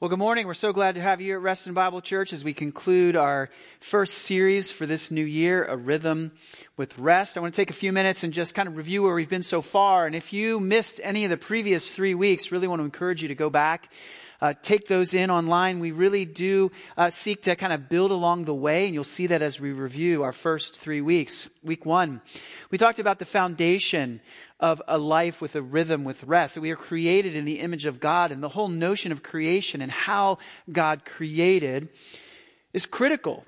Well, good morning. We're so glad to have you at Reston Bible Church as we conclude our first series for this new year, A Rhythm with Rest. I want to take a few minutes and just kind of review where we've been so far. And if you missed any of the previous three weeks, really want to encourage you to go back uh, take those in online. We really do uh, seek to kind of build along the way, and you'll see that as we review our first three weeks. Week one, we talked about the foundation of a life with a rhythm with rest. That we are created in the image of God, and the whole notion of creation and how God created is critical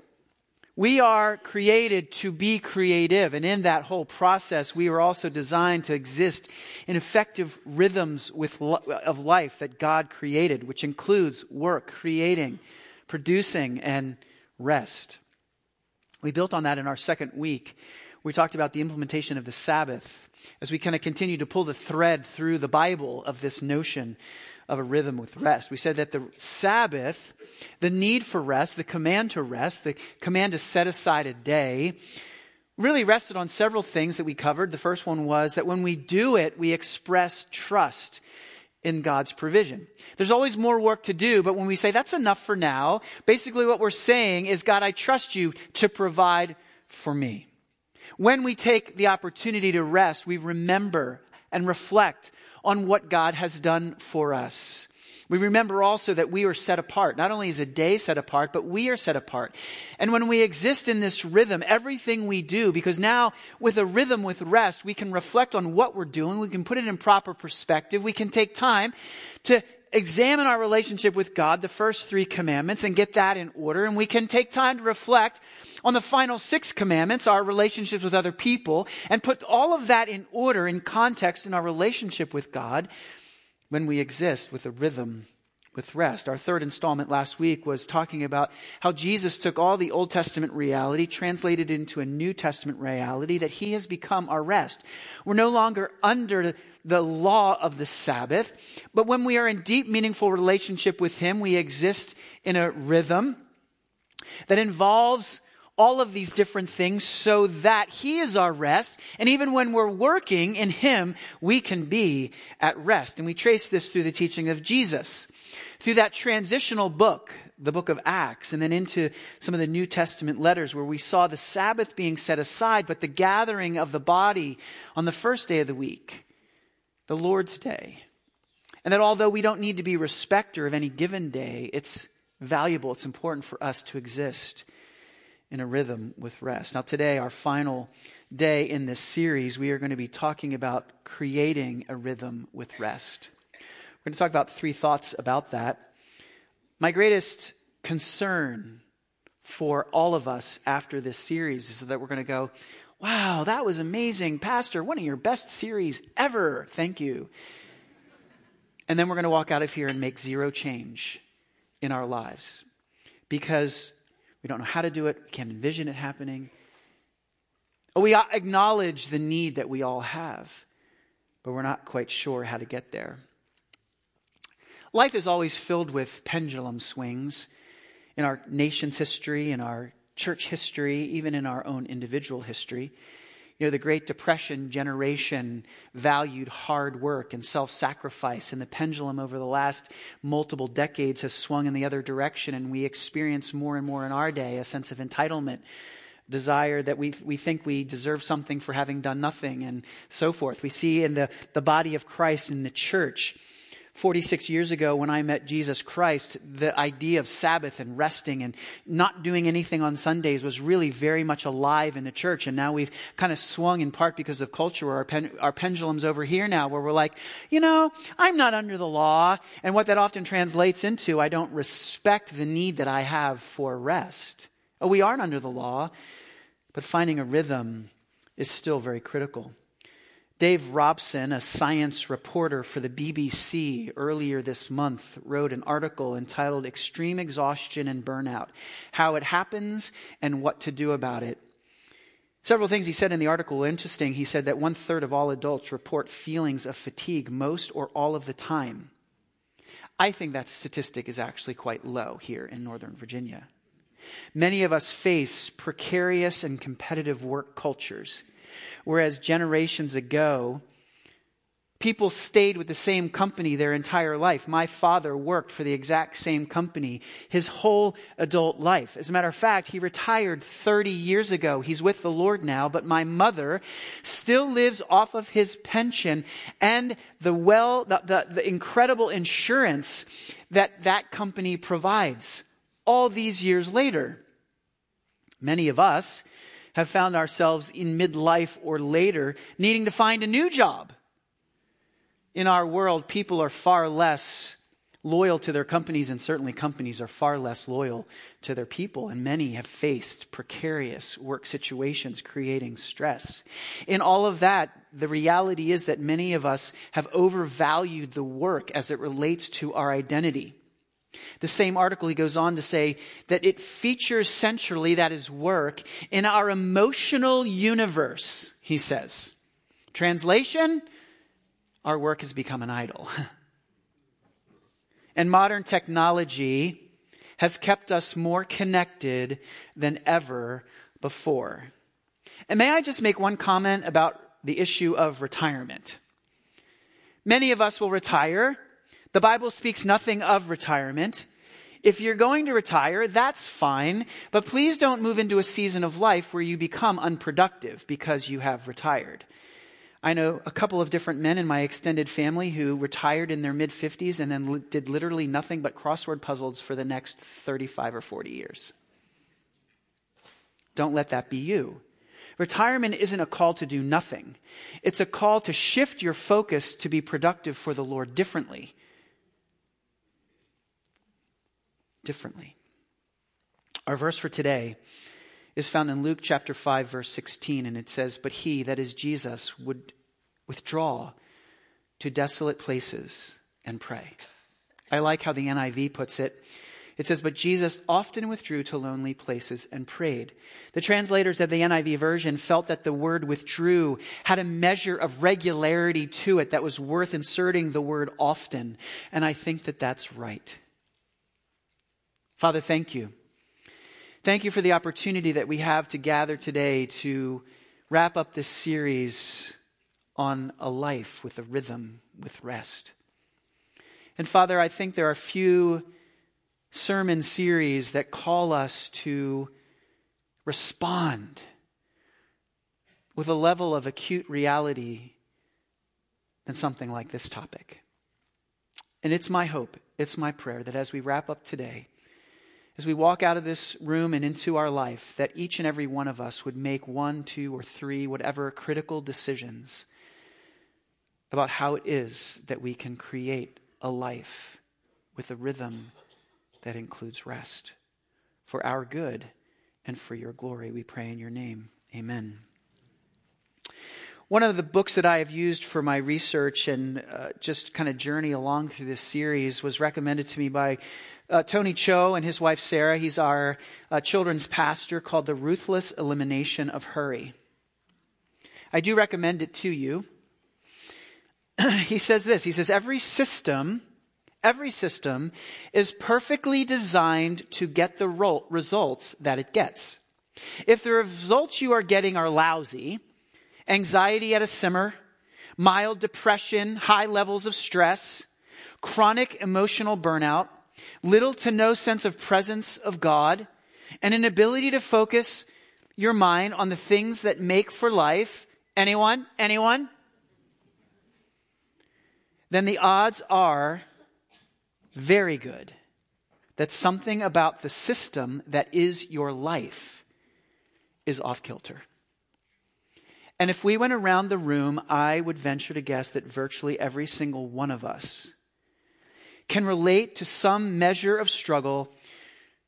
we are created to be creative, and in that whole process, we are also designed to exist in effective rhythms with, of life that God created, which includes work, creating, producing, and rest. We built on that in our second week. We talked about the implementation of the Sabbath as we kind of continue to pull the thread through the Bible of this notion of a rhythm with rest. We said that the Sabbath, the need for rest, the command to rest, the command to set aside a day, really rested on several things that we covered. The first one was that when we do it, we express trust in God's provision. There's always more work to do, but when we say that's enough for now, basically what we're saying is, God, I trust you to provide for me. When we take the opportunity to rest, we remember and reflect on what God has done for us. We remember also that we are set apart. Not only is a day set apart, but we are set apart. And when we exist in this rhythm, everything we do, because now with a rhythm with rest, we can reflect on what we're doing. We can put it in proper perspective. We can take time to examine our relationship with God, the first three commandments, and get that in order. And we can take time to reflect on the final six commandments, our relationships with other people, and put all of that in order, in context, in our relationship with God when we exist with a rhythm with rest. Our third installment last week was talking about how Jesus took all the Old Testament reality, translated it into a New Testament reality, that He has become our rest. We're no longer under the law of the Sabbath, but when we are in deep, meaningful relationship with Him, we exist in a rhythm that involves all of these different things so that He is our rest. And even when we're working in Him, we can be at rest. And we trace this through the teaching of Jesus. Through that transitional book, the book of Acts, and then into some of the New Testament letters where we saw the Sabbath being set aside, but the gathering of the body on the first day of the week, the Lord's day. And that although we don't need to be respecter of any given day, it's valuable, it's important for us to exist in a rhythm with rest. Now, today, our final day in this series, we are going to be talking about creating a rhythm with rest. We're going to talk about three thoughts about that. My greatest concern for all of us after this series is that we're going to go, wow, that was amazing. Pastor, one of your best series ever. Thank you. And then we're going to walk out of here and make zero change in our lives because we don't know how to do it. We can't envision it happening. Oh, we acknowledge the need that we all have, but we're not quite sure how to get there. Life is always filled with pendulum swings in our nation's history, in our church history, even in our own individual history. You know, the Great Depression generation valued hard work and self sacrifice, and the pendulum over the last multiple decades has swung in the other direction, and we experience more and more in our day a sense of entitlement desire that we, we think we deserve something for having done nothing and so forth. We see in the, the body of Christ in the church 46 years ago when I met Jesus Christ, the idea of Sabbath and resting and not doing anything on Sundays was really very much alive in the church. And now we've kind of swung in part because of culture where our, pen, our pendulum's over here now where we're like, you know, I'm not under the law. And what that often translates into, I don't respect the need that I have for rest. Oh, we aren't under the law, but finding a rhythm is still very critical. Dave Robson, a science reporter for the BBC earlier this month, wrote an article entitled Extreme Exhaustion and Burnout How It Happens and What to Do About It. Several things he said in the article were interesting. He said that one third of all adults report feelings of fatigue most or all of the time. I think that statistic is actually quite low here in Northern Virginia. Many of us face precarious and competitive work cultures Whereas generations ago, People stayed with the same company their entire life. My father worked for the exact same company his whole adult life. As a matter of fact, he retired 30 years ago. He's with the Lord now, but my mother still lives off of his pension and the well, the, the, the incredible insurance that that company provides all these years later. Many of us have found ourselves in midlife or later needing to find a new job in our world, people are far less loyal to their companies, and certainly companies are far less loyal to their people. And many have faced precarious work situations, creating stress. In all of that, the reality is that many of us have overvalued the work as it relates to our identity. The same article, he goes on to say that it features centrally, that is work, in our emotional universe, he says. Translation, our work has become an idol. and modern technology has kept us more connected than ever before. And may I just make one comment about the issue of retirement? Many of us will retire. The Bible speaks nothing of retirement. If you're going to retire, that's fine, but please don't move into a season of life where you become unproductive because you have retired. I know a couple of different men in my extended family who retired in their mid 50s and then did literally nothing but crossword puzzles for the next 35 or 40 years. Don't let that be you. Retirement isn't a call to do nothing. It's a call to shift your focus to be productive for the Lord differently. Differently. Our verse for today is found in Luke chapter 5 verse 16 and it says, "But he, that is Jesus, would withdraw to desolate places and pray." I like how the NIV puts it. It says, But Jesus often withdrew to lonely places and prayed. The translators of the NIV version felt that the word withdrew had a measure of regularity to it that was worth inserting the word often. And I think that that's right. Father, thank you Thank you for the opportunity that we have to gather today to wrap up this series on a life with a rhythm, with rest. And Father, I think there are few sermon series that call us to respond with a level of acute reality than something like this topic. And it's my hope, it's my prayer that as we wrap up today, as we walk out of this room and into our life, that each and every one of us would make one, two, or three, whatever critical decisions about how it is that we can create a life with a rhythm that includes rest. For our good and for your glory, we pray in your name. Amen. One of the books that I have used for my research and uh, just kind of journey along through this series was recommended to me by uh, Tony Cho and his wife Sarah. He's our uh, children's pastor called The Ruthless Elimination of Hurry. I do recommend it to you. he says this He says, Every system, every system is perfectly designed to get the ro- results that it gets. If the results you are getting are lousy, anxiety at a simmer, mild depression, high levels of stress, chronic emotional burnout, little to no sense of presence of God, and an ability to focus your mind on the things that make for life. Anyone? Anyone? Then the odds are very good that something about the system that is your life is off kilter. And if we went around the room, I would venture to guess that virtually every single one of us can relate to some measure of struggle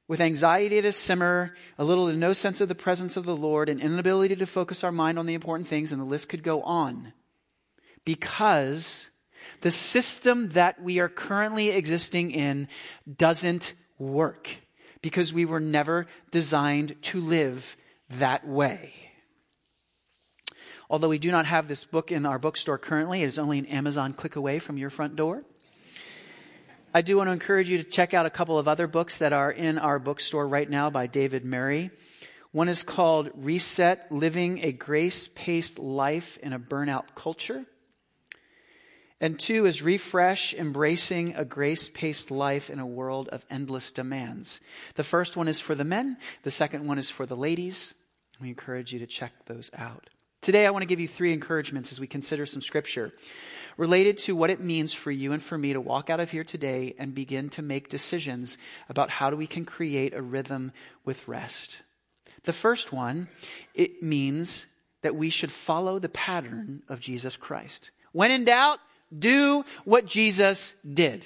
with anxiety to simmer, a little to no sense of the presence of the Lord, an inability to focus our mind on the important things, and the list could go on. Because the system that we are currently existing in doesn't work. Because we were never designed to live that way. Although we do not have this book in our bookstore currently, it is only an Amazon click away from your front door. I do want to encourage you to check out a couple of other books that are in our bookstore right now by David Murray. One is called Reset Living a Grace Paced Life in a Burnout Culture. And two is refresh, embracing a grace paced life in a world of endless demands. The first one is for the men, the second one is for the ladies. We encourage you to check those out. Today, I want to give you three encouragements as we consider some scripture related to what it means for you and for me to walk out of here today and begin to make decisions about how we can create a rhythm with rest. The first one, it means that we should follow the pattern of Jesus Christ. When in doubt, do what Jesus did.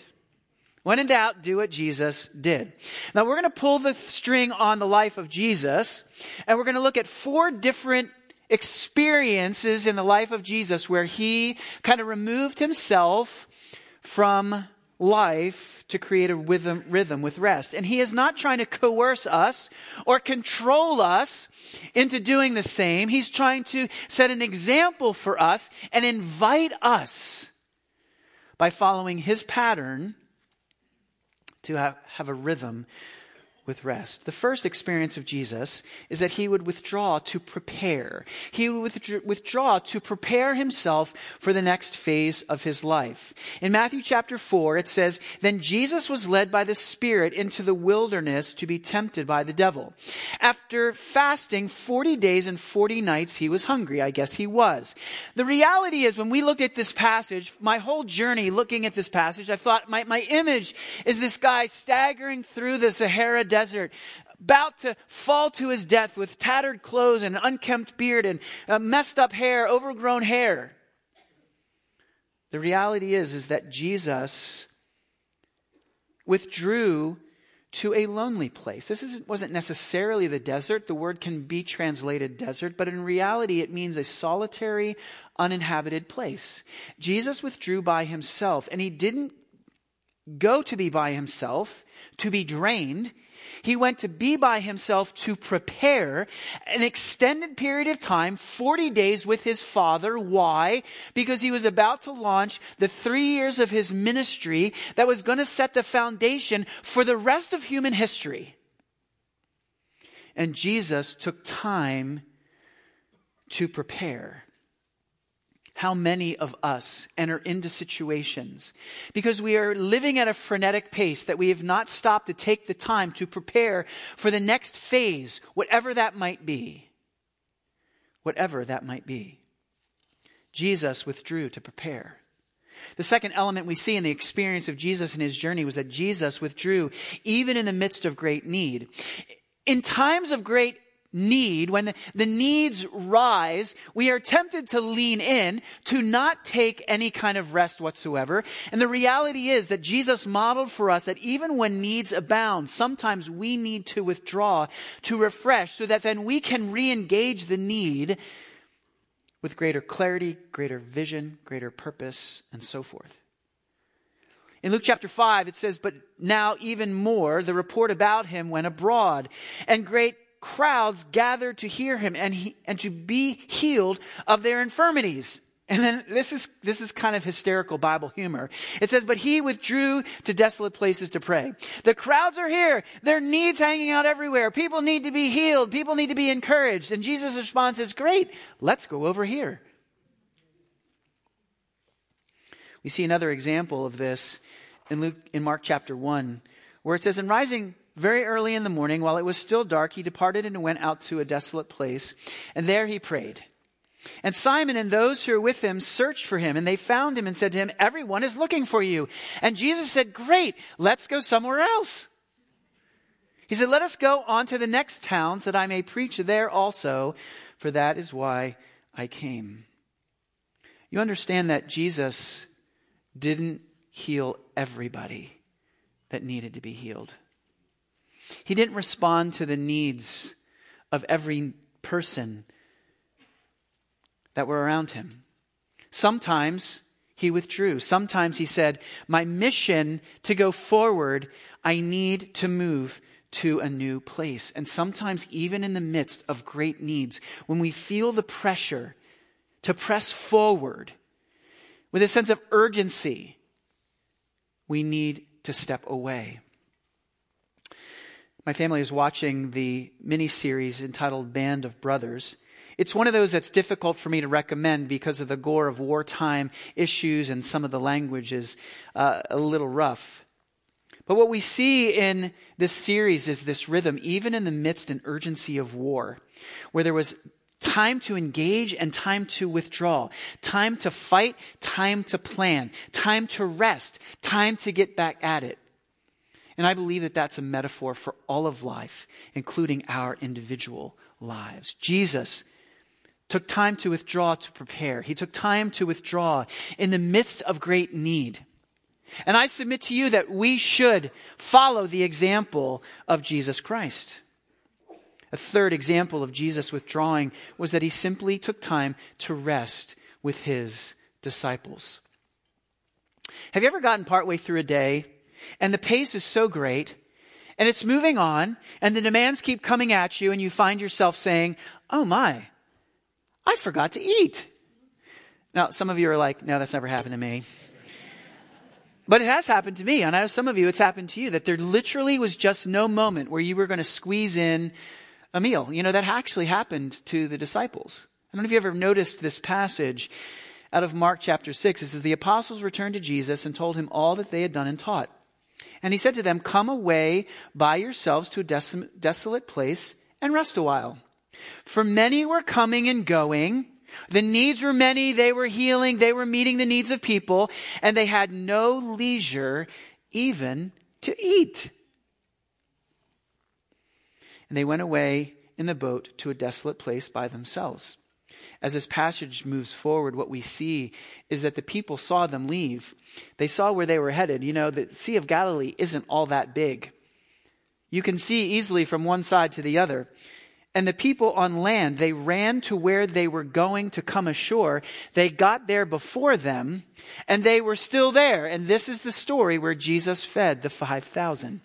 When in doubt, do what Jesus did. Now we're going to pull the string on the life of Jesus and we're going to look at four different experiences in the life of Jesus where he kind of removed himself from life to create a rhythm, rhythm with rest. And he is not trying to coerce us or control us into doing the same. He's trying to set an example for us and invite us by following his pattern to have, have a rhythm with rest. The first experience of Jesus is that he would withdraw to prepare. He would withdraw to prepare himself for the next phase of his life. In Matthew chapter 4, it says, Then Jesus was led by the Spirit into the wilderness to be tempted by the devil. After fasting 40 days and 40 nights, he was hungry. I guess he was. The reality is, when we looked at this passage, my whole journey looking at this passage, I thought my, my image is this guy staggering through the Sahara Desert desert, about to fall to his death with tattered clothes and unkempt beard and uh, messed up hair, overgrown hair. The reality is, is that Jesus withdrew to a lonely place. This wasn't necessarily the desert. The word can be translated desert, but in reality, it means a solitary, uninhabited place. Jesus withdrew by himself, and he didn't go to be by himself to be drained. He went to be by himself to prepare an extended period of time, 40 days with his father. Why? Because he was about to launch the three years of his ministry that was going to set the foundation for the rest of human history. And Jesus took time to prepare how many of us enter into situations because we are living at a frenetic pace that we have not stopped to take the time to prepare for the next phase, whatever that might be. Whatever that might be. Jesus withdrew to prepare. The second element we see in the experience of Jesus in his journey was that Jesus withdrew even in the midst of great need. In times of great need, when the, needs rise, we are tempted to lean in, to not take any kind of rest whatsoever. And the reality is that Jesus modeled for us that even when needs abound, sometimes we need to withdraw, to refresh, so that then we can re-engage the need with greater clarity, greater vision, greater purpose, and so forth. In Luke chapter 5, it says, But now even more, the report about him went abroad, and great crowds gathered to hear him and, he, and to be healed of their infirmities. And then this is, this is kind of hysterical Bible humor. It says, but he withdrew to desolate places to pray. The crowds are here. Their needs hanging out everywhere. People need to be healed. People need to be encouraged. And Jesus' response is, great, let's go over here. We see another example of this in Luke, in Mark chapter 1, where it says, in rising very early in the morning, while it was still dark, he departed and went out to a desolate place, and there he prayed. And Simon and those who were with him searched for him, and they found him and said to him, Everyone is looking for you. And Jesus said, Great, let's go somewhere else. He said, Let us go on to the next towns that I may preach there also, for that is why I came. You understand that Jesus didn't heal everybody that needed to be healed. He didn't respond to the needs of every person that were around him. Sometimes he withdrew. Sometimes he said, My mission to go forward, I need to move to a new place. And sometimes, even in the midst of great needs, when we feel the pressure to press forward with a sense of urgency, we need to step away. My family is watching the mini series entitled Band of Brothers. It's one of those that's difficult for me to recommend because of the gore of wartime issues and some of the language is uh, a little rough. But what we see in this series is this rhythm, even in the midst and urgency of war, where there was time to engage and time to withdraw, time to fight, time to plan, time to rest, time to get back at it. And I believe that that's a metaphor for all of life, including our individual lives. Jesus took time to withdraw to prepare. He took time to withdraw in the midst of great need. And I submit to you that we should follow the example of Jesus Christ. A third example of Jesus withdrawing was that he simply took time to rest with his disciples. Have you ever gotten partway through a day and the pace is so great and it's moving on and the demands keep coming at you and you find yourself saying, Oh my, I forgot to eat. Now, some of you are like, no, that's never happened to me. But it has happened to me. And I know some of you, it's happened to you that there literally was just no moment where you were going to squeeze in a meal. You know, that actually happened to the disciples. I don't know if you ever noticed this passage out of Mark chapter 6. It says, The apostles returned to Jesus and told him all that they had done and taught. And he said to them, Come away by yourselves to a desolate place and rest a while. For many were coming and going. The needs were many. They were healing. They were meeting the needs of people. And they had no leisure even to eat. And they went away in the boat to a desolate place by themselves. As this passage moves forward, what we see is that the people saw them leave. They saw where they were headed. You know, the Sea of Galilee isn't all that big. You can see easily from one side to the other. And the people on land, they ran to where they were going to come ashore. They got there before them, and they were still there. And this is the story where Jesus fed the 5,000.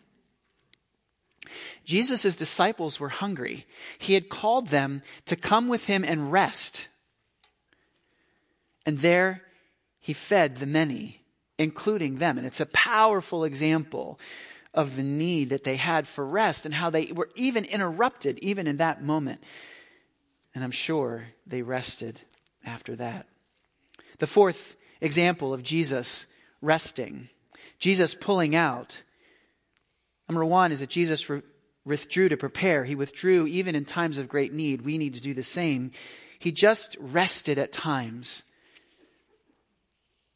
Jesus' disciples were hungry. He had called them to come with him and rest. And there he fed the many, including them. And it's a powerful example of the need that they had for rest and how they were even interrupted, even in that moment. And I'm sure they rested after that. The fourth example of Jesus resting, Jesus pulling out. Number one is that Jesus withdrew to prepare. He withdrew even in times of great need. We need to do the same. He just rested at times.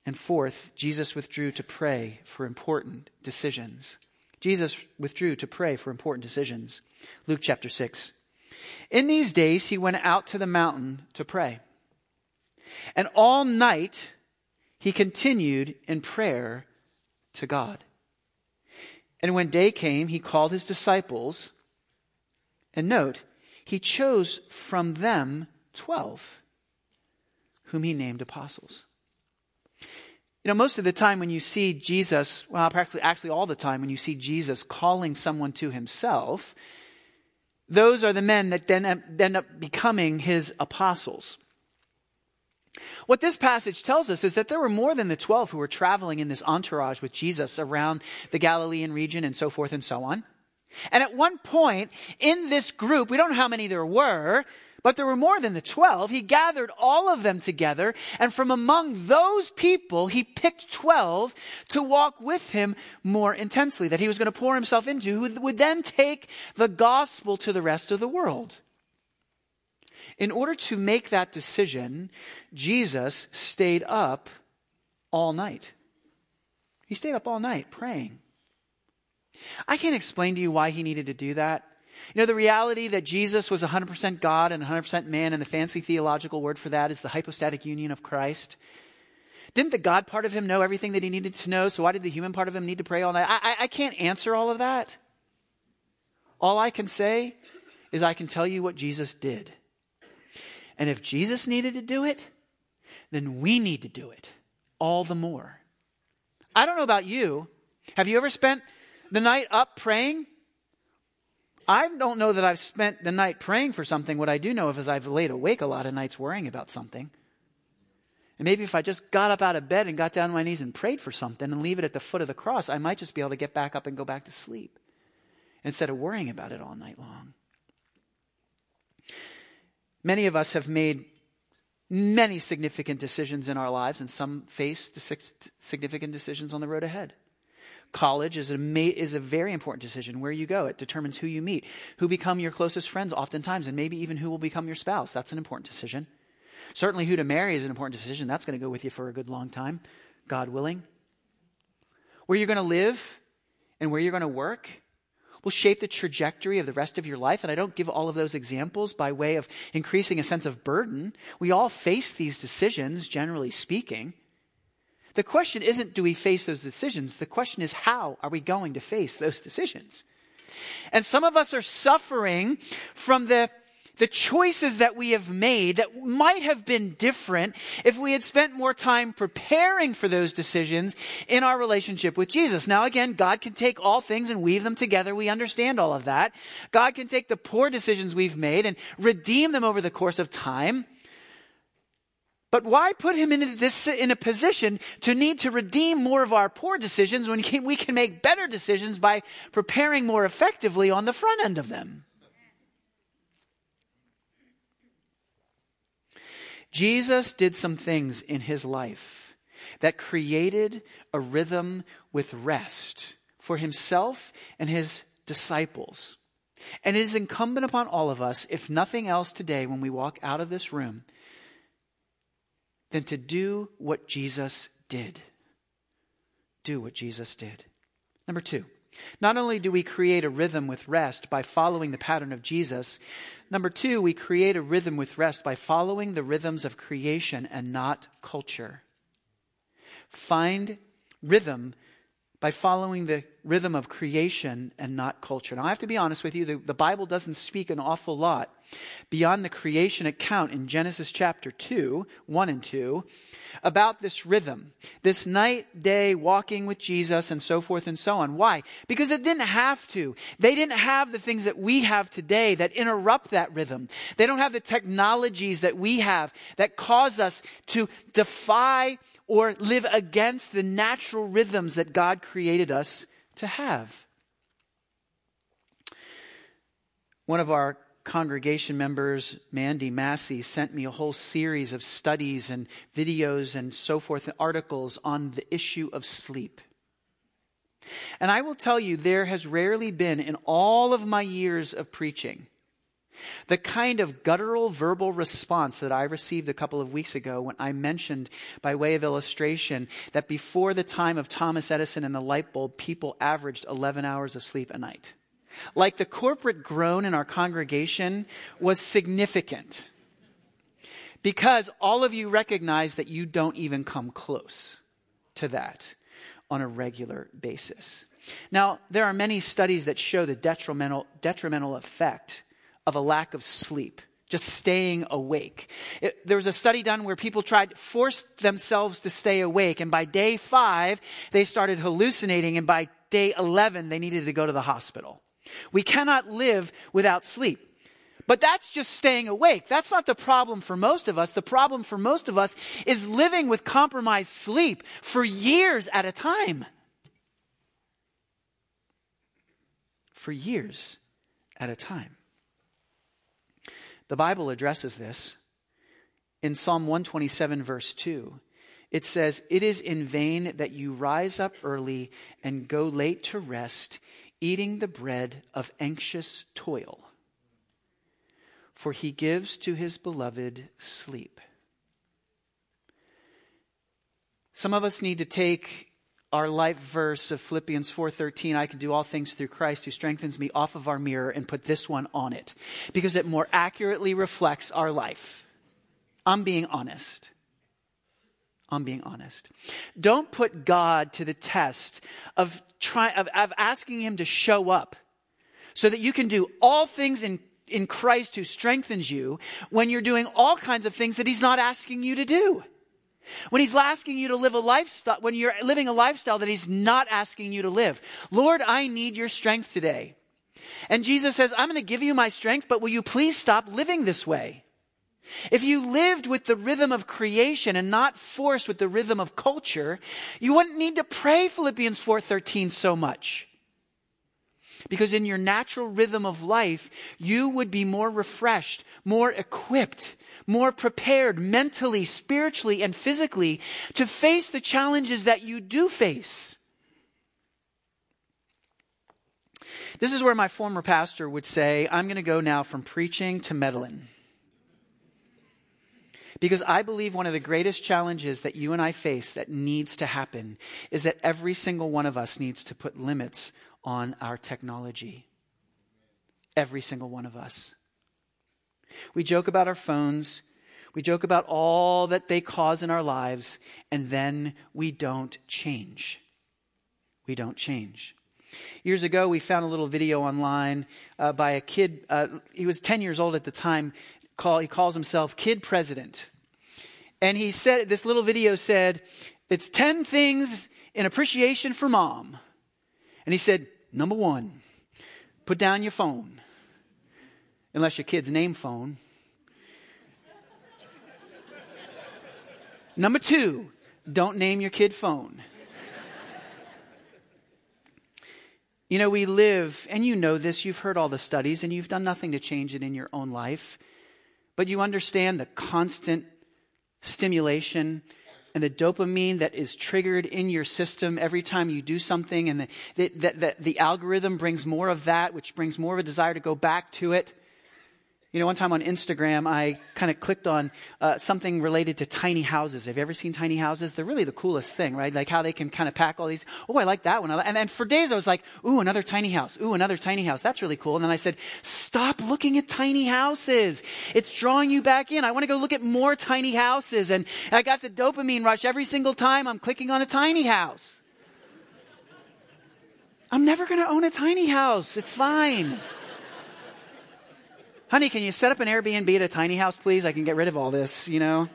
And fourth, Jesus withdrew to pray for important decisions. Jesus withdrew to pray for important decisions. Luke chapter 6. In these days, he went out to the mountain to pray. And all night, he continued in prayer to God. And when day came, he called his disciples. And note, he chose from them twelve, whom he named apostles. You know, most of the time when you see Jesus, well, practically, actually all the time when you see Jesus calling someone to himself, those are the men that then end up becoming his apostles. What this passage tells us is that there were more than the 12 who were traveling in this entourage with Jesus around the Galilean region and so forth and so on. And at one point in this group, we don't know how many there were, but there were more than the 12. He gathered all of them together, and from among those people, he picked 12 to walk with him more intensely, that he was going to pour himself into, who would then take the gospel to the rest of the world. In order to make that decision, Jesus stayed up all night. He stayed up all night praying. I can't explain to you why he needed to do that. You know, the reality that Jesus was 100% God and 100% man, and the fancy theological word for that is the hypostatic union of Christ. Didn't the God part of him know everything that he needed to know? So why did the human part of him need to pray all night? I, I, I can't answer all of that. All I can say is I can tell you what Jesus did. And if Jesus needed to do it, then we need to do it all the more. I don't know about you. Have you ever spent the night up praying? I don't know that I've spent the night praying for something. What I do know is I've laid awake a lot of nights worrying about something. And maybe if I just got up out of bed and got down on my knees and prayed for something and leave it at the foot of the cross, I might just be able to get back up and go back to sleep instead of worrying about it all night long. Many of us have made many significant decisions in our lives, and some face significant decisions on the road ahead. College is a, is a very important decision where you go. It determines who you meet, who become your closest friends, oftentimes, and maybe even who will become your spouse. That's an important decision. Certainly, who to marry is an important decision. That's going to go with you for a good long time, God willing. Where you're going to live and where you're going to work will shape the trajectory of the rest of your life. And I don't give all of those examples by way of increasing a sense of burden. We all face these decisions, generally speaking. The question isn't do we face those decisions? The question is how are we going to face those decisions? And some of us are suffering from the the choices that we have made that might have been different if we had spent more time preparing for those decisions in our relationship with Jesus. Now again, God can take all things and weave them together. We understand all of that. God can take the poor decisions we've made and redeem them over the course of time. But why put him in, this, in a position to need to redeem more of our poor decisions when we can make better decisions by preparing more effectively on the front end of them? Jesus did some things in his life that created a rhythm with rest for himself and his disciples. And it is incumbent upon all of us, if nothing else today, when we walk out of this room, than to do what Jesus did. Do what Jesus did. Number two, not only do we create a rhythm with rest by following the pattern of Jesus, number two, we create a rhythm with rest by following the rhythms of creation and not culture. Find rhythm by following the rhythm of creation and not culture. Now, I have to be honest with you, the, the, Bible doesn't speak an awful lot beyond the creation account in Genesis chapter 2, 1 and 2, about this rhythm, this night, day, walking with Jesus, and so forth and so on. Why? Because it didn't have to. They didn't have the things that we have today that interrupt that rhythm. They don't have the technologies that we have that cause us to defy or live against the natural rhythms that God created us to have. One of our congregation members, Mandy Massey, sent me a whole series of studies and videos and so forth, and articles on the issue of sleep. And I will tell you, there has rarely been in all of my years of preaching the kind of guttural verbal response that I received a couple of weeks ago when I mentioned, by way of illustration, that before the time of Thomas Edison and the light bulb, people averaged 11 hours of sleep a night. Like the corporate groan in our congregation was significant because all of you recognize that you don't even come close to that on a regular basis. Now, there are many studies that show the detrimental, detrimental effect of a lack of sleep, just staying awake. It, there was a study done where people tried, forced themselves to stay awake, and by day five, they started hallucinating, and by day 11, they needed to go to the hospital. We cannot live without sleep. But that's just staying awake. That's not the problem for most of us. The problem for most of us is living with compromised sleep for years at a time. For years at a time. The Bible addresses this in Psalm 127, verse 2. It says, It is in vain that you rise up early and go late to rest, eating the bread of anxious toil. For he gives to his beloved sleep. Some of us need to take our life verse of Philippians 4:13 I can do all things through Christ who strengthens me off of our mirror and put this one on it because it more accurately reflects our life. I'm being honest. I'm being honest. Don't put God to the test of trying of, of asking him to show up so that you can do all things in in Christ who strengthens you when you're doing all kinds of things that he's not asking you to do. When he's asking you to live a lifestyle, when you're living a lifestyle that he's not asking you to live. Lord, I need your strength today. And Jesus says, I'm going to give you my strength, but will you please stop living this way? If you lived with the rhythm of creation and not forced with the rhythm of culture, you wouldn't need to pray Philippians 4:13 so much. Because in your natural rhythm of life, you would be more refreshed, more equipped, more prepared mentally, spiritually, and physically to face the challenges that you do face. This is where my former pastor would say, I'm going to go now from preaching to meddling. Because I believe one of the greatest challenges that you and I face that needs to happen is that every single one of us needs to put limits on our technology. Every single one of us. We joke about our phones. We joke about all that they cause in our lives, and then we don't change. We don't change. Years ago, we found a little video online uh, by a kid. Uh, he was 10 years old at the time. Call, he calls himself Kid President. And he said, this little video said, it's 10 things in appreciation for mom. And he said, number one, put down your phone. Unless your kid's name phone. number two, don't name your kid phone. You know, we live, and you know this, you've heard all the studies, and you've done nothing to change it in your own life, but you understand the constant stimulation and the dopamine that is triggered in your system every time you do something, and the, the, the, the algorithm brings more of that, which brings more of a desire to go back to it. You know, one time on Instagram, I kind of clicked on uh, something related to tiny houses. Have you ever seen tiny houses? They're really the coolest thing, right? Like how they can kind of pack all these. Oh, I like that one. And then for days I was like, ooh, another tiny house. Ooh, another tiny house. That's really cool. And then I said, stop looking at tiny houses. It's drawing you back in. I want to go look at more tiny houses. And I got the dopamine rush every single time I'm clicking on a tiny house. I'm never going to own a tiny house. It's fine. Honey, can you set up an Airbnb at a tiny house, please? I can get rid of all this, you know?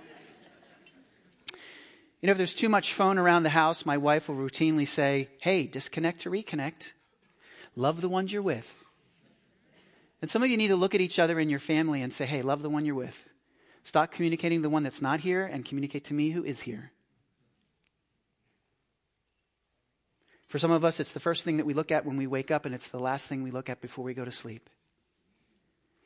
You know, if there's too much phone around the house, my wife will routinely say, Hey, disconnect to reconnect. Love the ones you're with. And some of you need to look at each other in your family and say, Hey, love the one you're with. Stop communicating the one that's not here and communicate to me who is here. For some of us, it's the first thing that we look at when we wake up, and it's the last thing we look at before we go to sleep.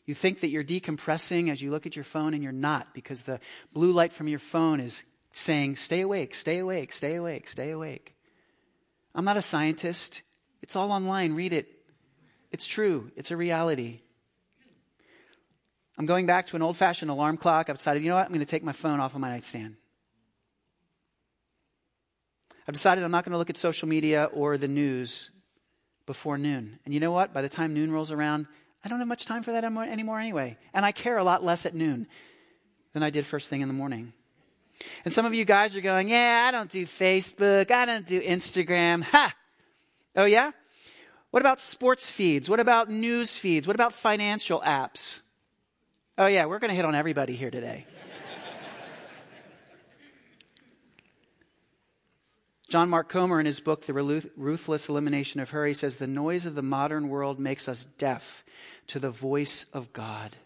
You think that you're decompressing as you look at your phone, and you're not because the blue light from your phone is saying, Stay awake, stay awake, stay awake, stay awake. I'm not a scientist. It's all online. Read it. It's true, it's a reality. I'm going back to an old fashioned alarm clock. I've decided, you know what? I'm going to take my phone off of my nightstand. I've decided I'm not going to look at social media or the news before noon. And you know what? By the time noon rolls around, I don't have much time for that anymore anyway. And I care a lot less at noon than I did first thing in the morning. And some of you guys are going, Yeah, I don't do Facebook. I don't do Instagram. Ha! Oh, yeah? What about sports feeds? What about news feeds? What about financial apps? Oh, yeah, we're going to hit on everybody here today. John Mark Comer, in his book, The Ruthless Elimination of Hurry, says the noise of the modern world makes us deaf to the voice of God,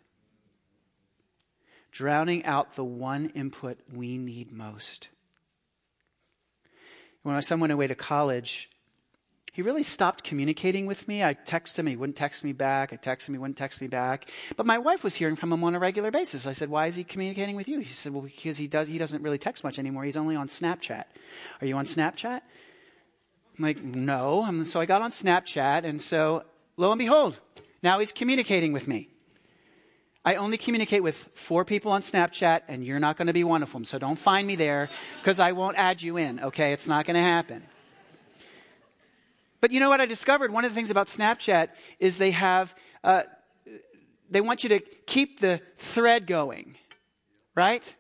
drowning out the one input we need most. When my son went away to college, he really stopped communicating with me. I texted him, he wouldn't text me back. I texted him, he wouldn't text me back. But my wife was hearing from him on a regular basis. I said, "Why is he communicating with you?" He said, "Well, because he does. He doesn't really text much anymore. He's only on Snapchat. Are you on Snapchat?" I'm like, "No." And so I got on Snapchat, and so lo and behold, now he's communicating with me. I only communicate with four people on Snapchat, and you're not going to be one of them. So don't find me there because I won't add you in, okay? It's not going to happen. But you know what I discovered? One of the things about Snapchat is they have, uh, they want you to keep the thread going, right?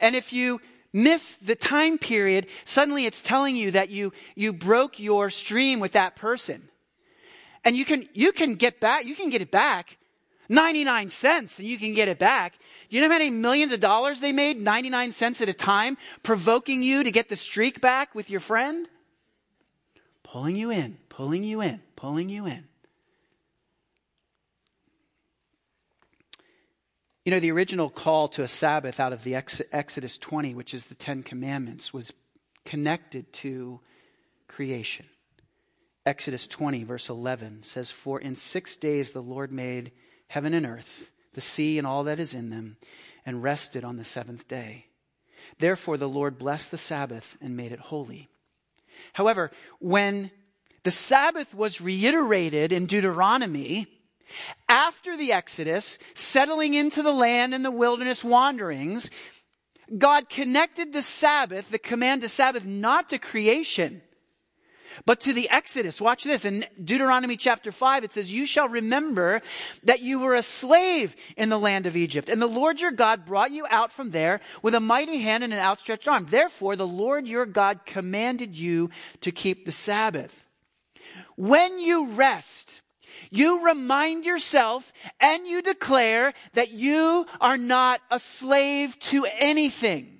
And if you miss the time period, suddenly it's telling you that you, you broke your stream with that person. And you can, you can get back, you can get it back 99 cents and you can get it back. You know how many millions of dollars they made 99 cents at a time, provoking you to get the streak back with your friend? Pulling you in, pulling you in, pulling you in. You know, the original call to a Sabbath out of the Exodus 20, which is the Ten Commandments, was connected to creation. Exodus 20, verse 11 says, For in six days the Lord made heaven and earth, the sea and all that is in them, and rested on the seventh day. Therefore the Lord blessed the Sabbath and made it holy. However, when the Sabbath was reiterated in Deuteronomy, after the Exodus, settling into the land and the wilderness wanderings, God connected the Sabbath, the command to Sabbath, not to creation, but to the Exodus. Watch this. In Deuteronomy chapter 5, it says, You shall remember that you were a slave in the land of Egypt, and the Lord your God brought you out from there with a mighty hand and an outstretched arm. Therefore, the Lord your God commanded you to keep the Sabbath. When you rest, you remind yourself and you declare that you are not a slave to anything.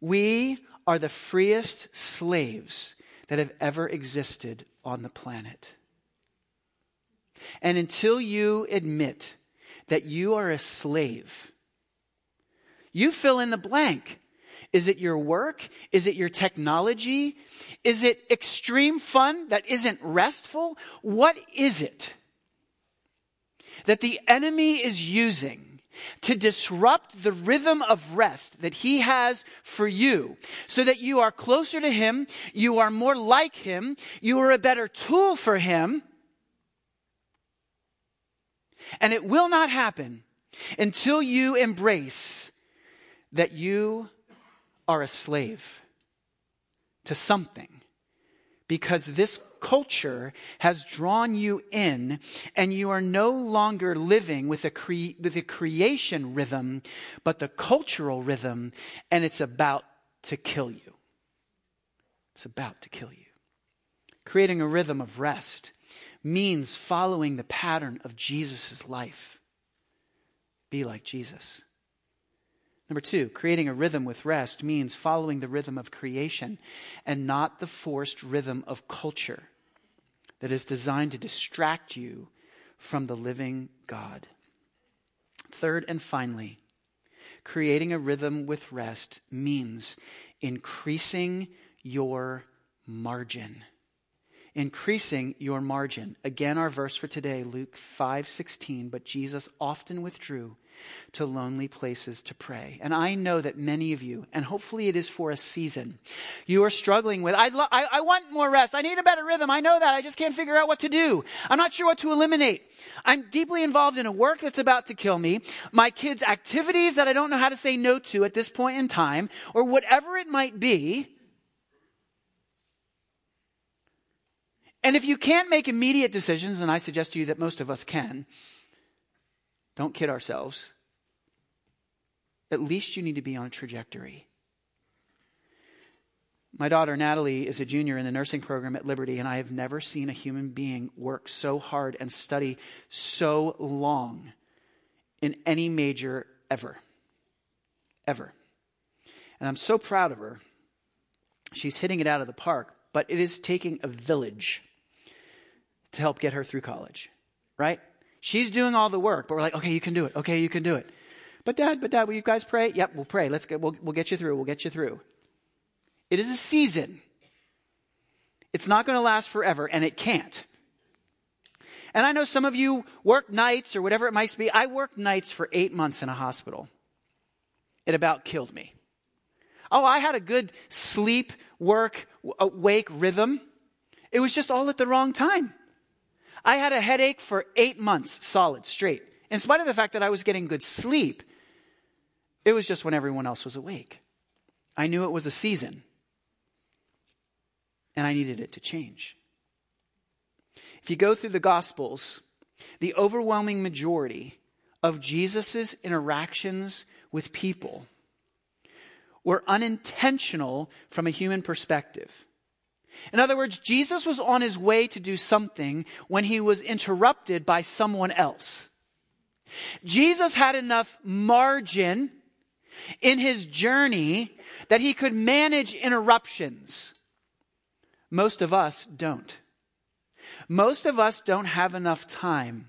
We are the freest slaves that have ever existed on the planet. And until you admit that you are a slave, you fill in the blank. Is it your work? Is it your technology? Is it extreme fun that isn't restful? What is it that the enemy is using to disrupt the rhythm of rest that He has for you so that you are closer to Him, you are more like Him, you are a better tool for Him. And it will not happen until you embrace that you are a slave to something. Because this culture has drawn you in, and you are no longer living with a, cre- with creation rhythm, but the cultural rhythm, and it's about to kill you. It's about to kill you. Creating a rhythm of rest means following the pattern of Jesus' life. Be like Jesus. Number two, creating a rhythm with rest means following the rhythm of creation and not the forced rhythm of culture that is designed to distract you from the living God. Third and finally, creating a rhythm with rest means increasing your margin. Increasing your margin. Again, our verse for today, Luke 5 16. But Jesus often withdrew to lonely places to pray. And I know that many of you, and hopefully it is for a season, you are struggling with, I, lo- I, I want more rest. I need a better rhythm. I know that. I just can't figure out what to do. I'm not sure what to eliminate. I'm deeply involved in a work that's about to kill me, my kids' activities that I don't know how to say no to at this point in time, or whatever it might be. And if you can't make immediate decisions, and I suggest to you that most of us can, don't kid ourselves. At least you need to be on a trajectory. My daughter Natalie is a junior in the nursing program at Liberty, and I have never seen a human being work so hard and study so long in any major ever. Ever. And I'm so proud of her. She's hitting it out of the park, but it is taking a village to help get her through college, right? She's doing all the work, but we're like, okay, you can do it. Okay, you can do it. But dad, but dad, will you guys pray? Yep, we'll pray. Let's get, we'll, we'll get you through. We'll get you through. It is a season. It's not going to last forever, and it can't. And I know some of you work nights or whatever it might be. I worked nights for eight months in a hospital. It about killed me. Oh, I had a good sleep, work, wake rhythm. It was just all at the wrong time. I had a headache for eight months solid, straight. In spite of the fact that I was getting good sleep, it was just when everyone else was awake. I knew it was a season, and I needed it to change. If you go through the Gospels, the overwhelming majority of Jesus' interactions with people were unintentional from a human perspective. In other words, Jesus was on his way to do something when he was interrupted by someone else. Jesus had enough margin in his journey that he could manage interruptions. Most of us don't. Most of us don't have enough time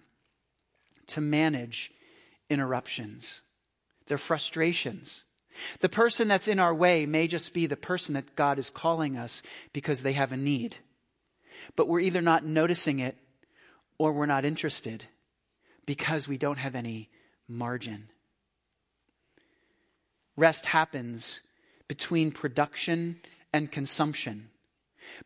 to manage interruptions. They're frustrations. The person that's in our way may just be the person that God is calling us because they have a need. But we're either not noticing it or we're not interested because we don't have any margin. Rest happens between production and consumption.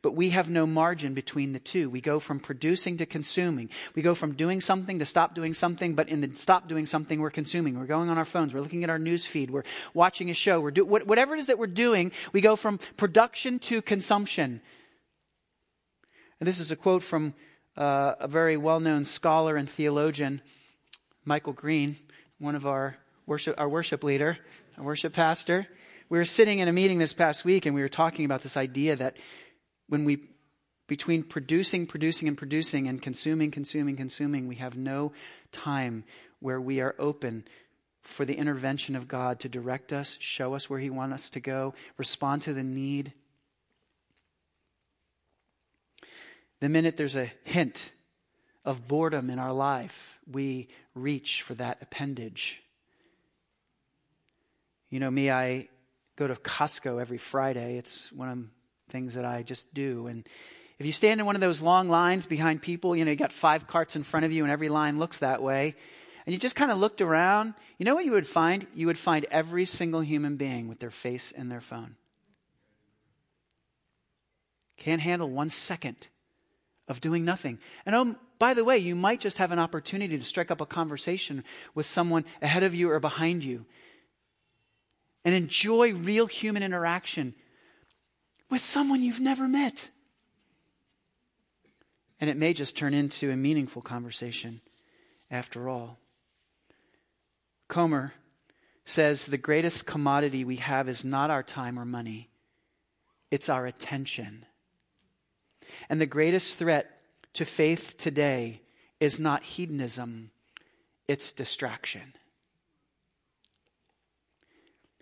But we have no margin between the two. We go from producing to consuming. We go from doing something to stop doing something, but in the stop doing something, we're consuming. We're going on our phones. We're looking at our news feed. We're watching a show. We're do, whatever it is that we're doing, we go from production to consumption. And this is a quote from uh, a very well known scholar and theologian, Michael Green, one of our worship, our worship leader, our worship pastor. We were sitting in a meeting this past week and we were talking about this idea that when we, between producing, producing, and producing, and consuming, consuming, consuming, we have no time where we are open for the intervention of God to direct us, show us where He wants us to go, respond to the need. The minute there's a hint of boredom in our life, we reach for that appendage. You know me, I go to Costco every Friday. It's one of things that I just do. And if you stand in one of those long lines behind people, you know, you got five carts in front of you and every line looks that way, and you just kind of looked around, you know what you would find? You would find every single human being with their face in their phone. Can't handle one second of doing nothing. And oh, by the way, you might just have an opportunity to strike up a conversation with someone ahead of you or behind you and enjoy real human interaction with someone you've never met. And it may just turn into a meaningful conversation after all. Comer says the greatest commodity we have is not our time or money, it's our attention. And the greatest threat to faith today is not hedonism, it's distraction.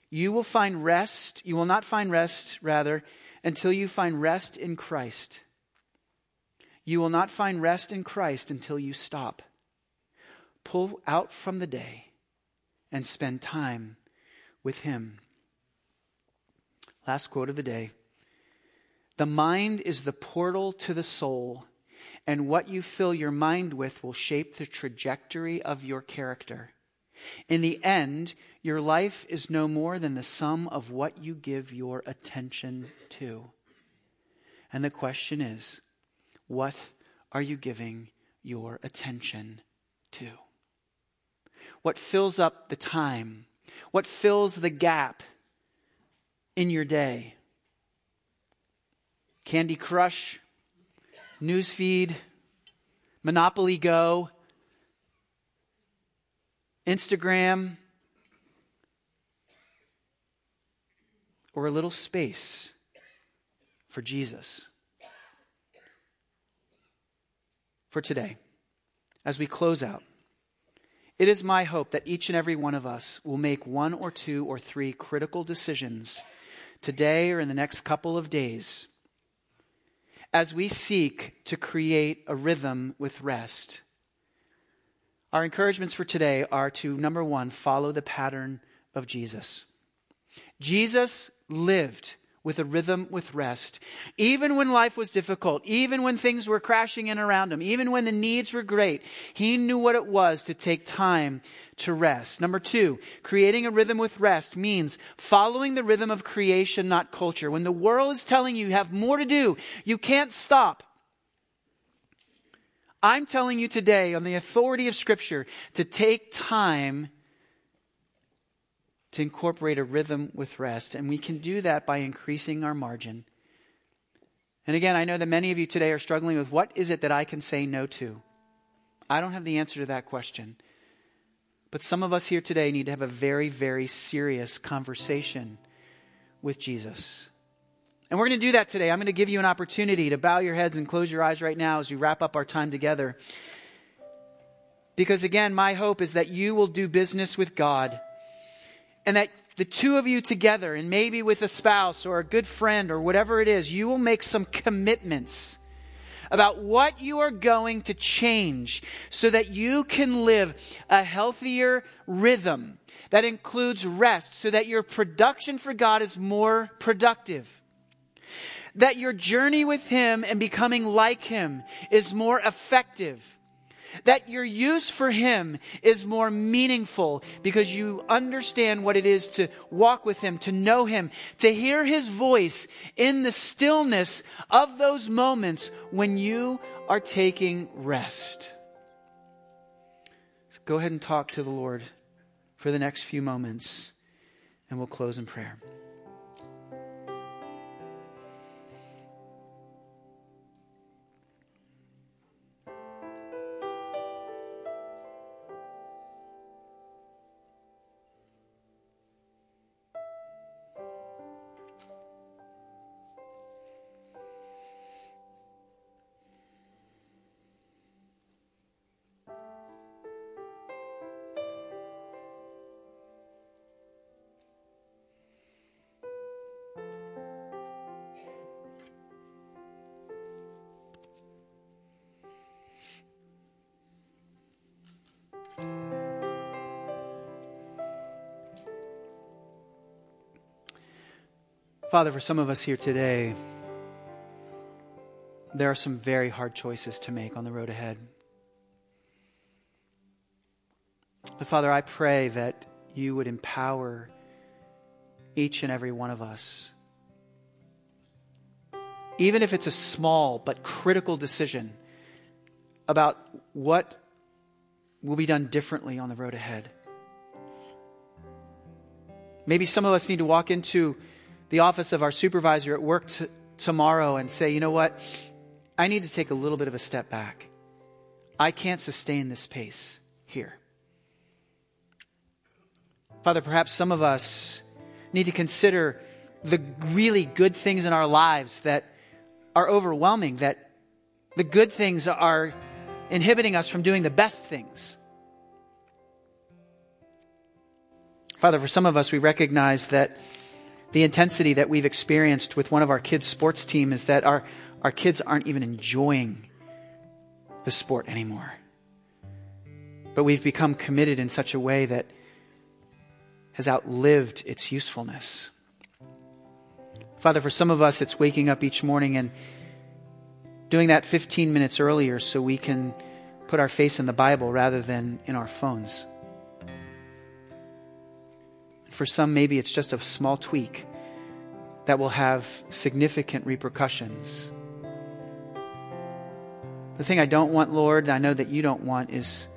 You will find rest, you will not find rest, rather, until you find rest in Christ. You will not find rest in Christ until you stop. Pull out from the day and spend time with Him. Last quote of the day The mind is the portal to the soul, and what you fill your mind with will shape the trajectory of your character. In the end, your life is no more than the sum of what you give your attention to. And the question is, what are you giving your attention to? What fills up the time? What fills the gap in your day? Candy Crush, Newsfeed, Monopoly Go, Instagram, or a little space for Jesus. For today, as we close out, it is my hope that each and every one of us will make one or two or three critical decisions today or in the next couple of days as we seek to create a rhythm with rest. Our encouragements for today are to number one, follow the pattern of Jesus. Jesus lived with a rhythm with rest. Even when life was difficult, even when things were crashing in around him, even when the needs were great, he knew what it was to take time to rest. Number two, creating a rhythm with rest means following the rhythm of creation, not culture. When the world is telling you you have more to do, you can't stop. I'm telling you today, on the authority of Scripture, to take time to incorporate a rhythm with rest. And we can do that by increasing our margin. And again, I know that many of you today are struggling with what is it that I can say no to? I don't have the answer to that question. But some of us here today need to have a very, very serious conversation with Jesus. And we're going to do that today. I'm going to give you an opportunity to bow your heads and close your eyes right now as we wrap up our time together. Because again, my hope is that you will do business with God and that the two of you together, and maybe with a spouse or a good friend or whatever it is, you will make some commitments about what you are going to change so that you can live a healthier rhythm that includes rest so that your production for God is more productive. That your journey with Him and becoming like Him is more effective that your use for Him is more meaningful because you understand what it is to walk with Him, to know Him, to hear His voice in the stillness of those moments when you are taking rest. So go ahead and talk to the Lord for the next few moments, and we'll close in prayer. Father, for some of us here today, there are some very hard choices to make on the road ahead. But Father, I pray that you would empower each and every one of us. Even if it's a small but critical decision about what will be done differently on the road ahead. Maybe some of us need to walk into the office of our supervisor at work t- tomorrow and say, you know what? I need to take a little bit of a step back. I can't sustain this pace here. Father, perhaps some of us need to consider the really good things in our lives that are overwhelming, that the good things are inhibiting us from doing the best things. Father, for some of us, we recognize that the intensity that we've experienced with one of our kids' sports team is that our, our kids aren't even enjoying the sport anymore. But we've become committed in such a way that has outlived its usefulness. Father, for some of us, it's waking up each morning and doing that 15 minutes earlier so we can put our face in the Bible rather than in our phones. For some, maybe it's just a small tweak that will have significant repercussions. The thing I don't want, Lord, and I know that you don't want, is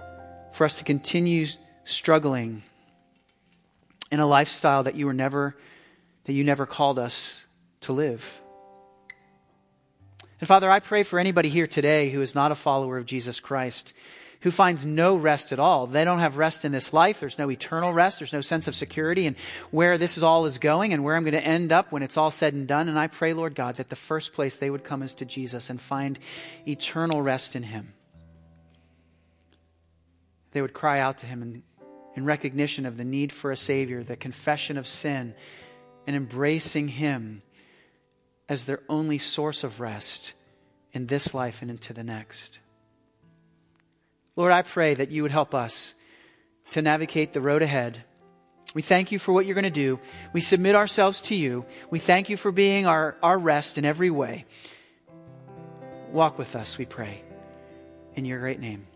for us to continue struggling in a lifestyle that you were never that you never called us to live. And Father, I pray for anybody here today who is not a follower of Jesus Christ who finds no rest at all. They don't have rest in this life. There's no eternal rest. There's no sense of security and where this is all is going and where I'm going to end up when it's all said and done. And I pray, Lord God, that the first place they would come is to Jesus and find eternal rest in Him. They would cry out to Him in, in recognition of the need for a Savior, the confession of sin, and embracing Him as their only source of rest in this life and into the next. Lord, I pray that you would help us to navigate the road ahead. We thank you for what you're going to do. We submit ourselves to you. We thank you for being our, our rest in every way. Walk with us, we pray. In your great name.